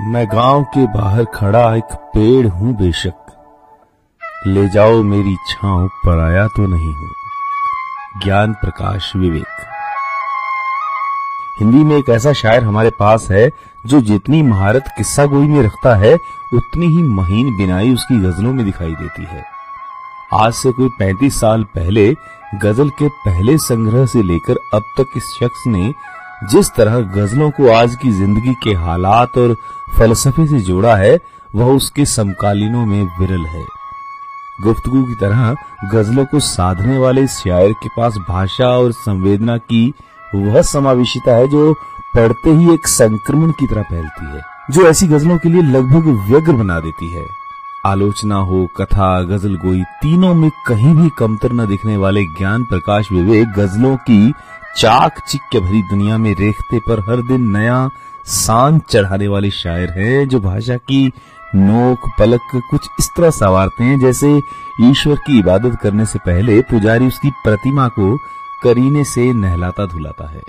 मैं गाँव के बाहर खड़ा एक पेड़ हूँ बेशक। ले जाओ मेरी छांव पर आया तो नहीं हूँ। ज्ञान प्रकाश विवेक। हिंदी में एक ऐसा शायर हमारे पास है, जो जितनी महारत किस्सा गोई में रखता है, उतनी ही महीन बिनाई उसकी गजलों में दिखाई देती है। आज से कोई 35 साल पहले गज़ल के पहले संग्रह से लेकर अब तक इस शख्स ने जिस तरह गजलों को आज की ज़िंदगी के हालात और फलसफे से जोड़ा है, वह उसके समकालीनों में विरल है। गुफ्तगु की तरह गजलों को साधने वाले शायर के पास भाषा और संवेदना की वह समावेशिता है जो पढ़ते ही एक संक्रमण की तरह फैलती है, जो ऐसी गजलों के लिए लगभग व्यग्र बना देती है। आलोचना हो, कथा, गज़ल गोई, तीनों में कहीं भी कमतर न दिखने वाले ज्ञान प्रकाश विवेक गजलों की चाक चिक्के भरी दुनिया में रेखते पर हर दिन नया सांस चढ़ाने वाले शायर हैं, जो भाषा की नोक पलक कुछ इस तरह सवारते हैं, जैसे ईश्वर की इबादत करने से पहले पुजारी उसकी प्रतिमा को करीने से नहलाता धुलाता है।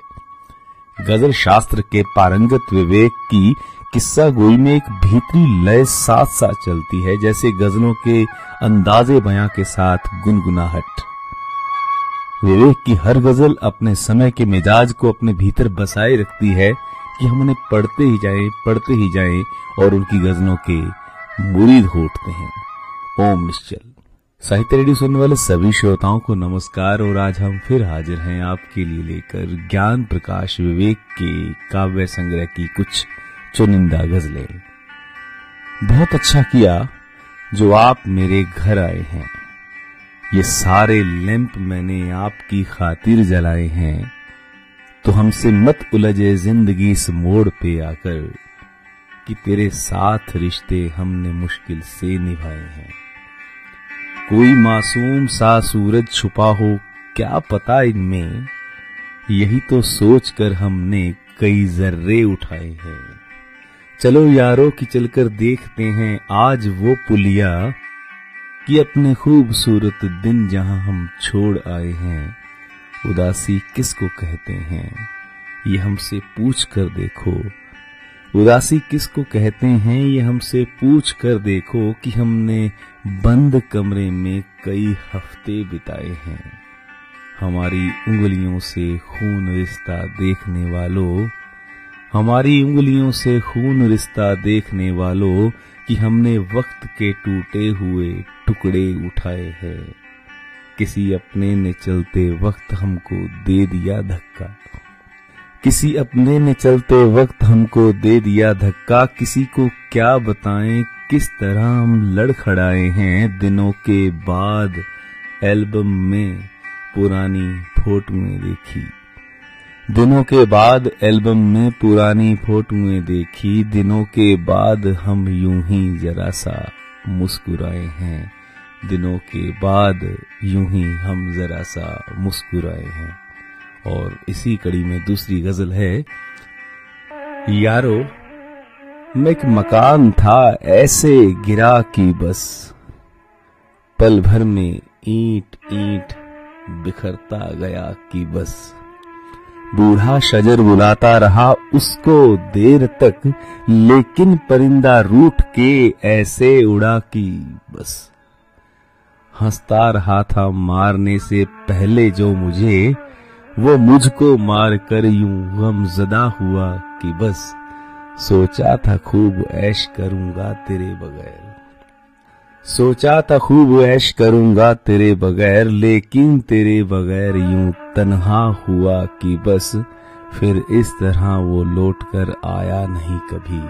गज़ल शास्त्र के पारंगत विवेक की किस्सा गोई में एक भीतरी लय साथ साथ चलती है, जैसे गजलों के अंदाजे बयां के साथ गुनगुनाहट। विवेक की हर गज़ल अपने समय के मिजाज को अपने भीतर बसाए रखती है कि हम उन्हें पढ़ते ही जाएँ, पढ़ते ही जाएँ और उनकी गजलों के मुरीद हो उठते हैं। ओम निश्चल। साहित्य रेडियो सुनने वाले सभी श्रोताओं को नमस्कार और आज हम फिर हाजिर हैं आपके लिए लेकर ज्ञान प्रकाश विवेक के काव्य संग्रह की कुछ चुनिंदा गजलें। बहुत अच्छा किया जो आप मेरे घर आए हैं। ये सारे लैंप मैंने आपकी खातिर जलाए हैं तो हमसे मत उलझे ज़िंदगी इस मोड़ पे आकर कि तेरे साथ रिश्ते हमने मुश्किल से निभाए हैं। कोई मासूम सा सूरज छुपा हो, क्या पता इनमें? यही तो सोच कर हमने कई जर्रे उठाए हैं। चलो यारों की चलकर देखते हैं, आज वो पुलिया कि अपने खूबसूरत दिन जहाँ हम छोड़ आए हैं, उदासी किसको कहते हैं? ये हमसे पूछ कर देखो। उदासी किसको कहते हैं? ये हमसे पूछ कर देखो कि हमने बंद कमरे में कई हफ़्ते बिताए हैं। हमारी उंगलियों से खून रिश्ता देखने वालों हमारी उंगलियों से खून रिश्ता देखने वालों कि हमने वक्त के टूटे हुए टुकड़े उठाए हैं। किसी अपने ने चलते वक्त हमको दे दिया धक्का। किसी अपने ने चलते वक्त हमको दे दिया धक्का। किसी को क्या बताएँ, किस तरह हम लड़खड़ाए हैं दिनों के बाद एल्बम में, पुरानी फोटोएँ देखी। दिनों के बाद एल्बम में पुरानी फोटोएँ देखी। दिनों के बाद हम यूँ ही जरा सा मुस्कुराए हैं। दिनों के बाद यूँ ही हम जरा सा मुस्कुराए हैं। और इसी कड़ी में दूसरी गज़ल है, यारो एक मकान था, ऐसे गिरा की बस। पल भर में ईंट ईंट बिखरता गया की बस। बूढ़ा शजर बुलाता रहा, उसको देर तक, लेकिन परिंदा रूठ के ऐसे उड़ा कि बस। हंसता रहा था मारने से पहले जो मुझे, वो मुझको मार कर यूँ गमजदा हुआ कि बस। सोचा था खूब ऐश करूँगा तेरे बगैर। सोचा था खूब ऐश करूँगा तेरे बगैर, लेकिन तेरे बगैर यूँ तन्हा हुआ कि बस फिर इस तरह वो लौट कर आया नहीं कभी।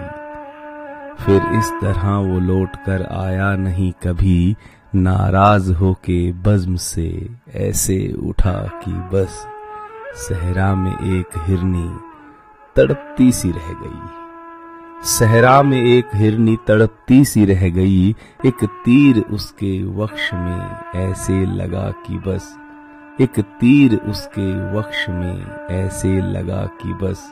फिर इस तरह वो लौट कर आया नहीं कभी, नाराज़ होके बज्म से ऐसे उठा कि बस, सहरा में एक हिरनी तड़पती सी रह गई। सहरा में एक हिरनी तड़पती सी रह गई। एक तीर उसके वक्ष में ऐसे लगा कि बस। एक तीर उसके वक्ष में ऐसे लगा कि बस।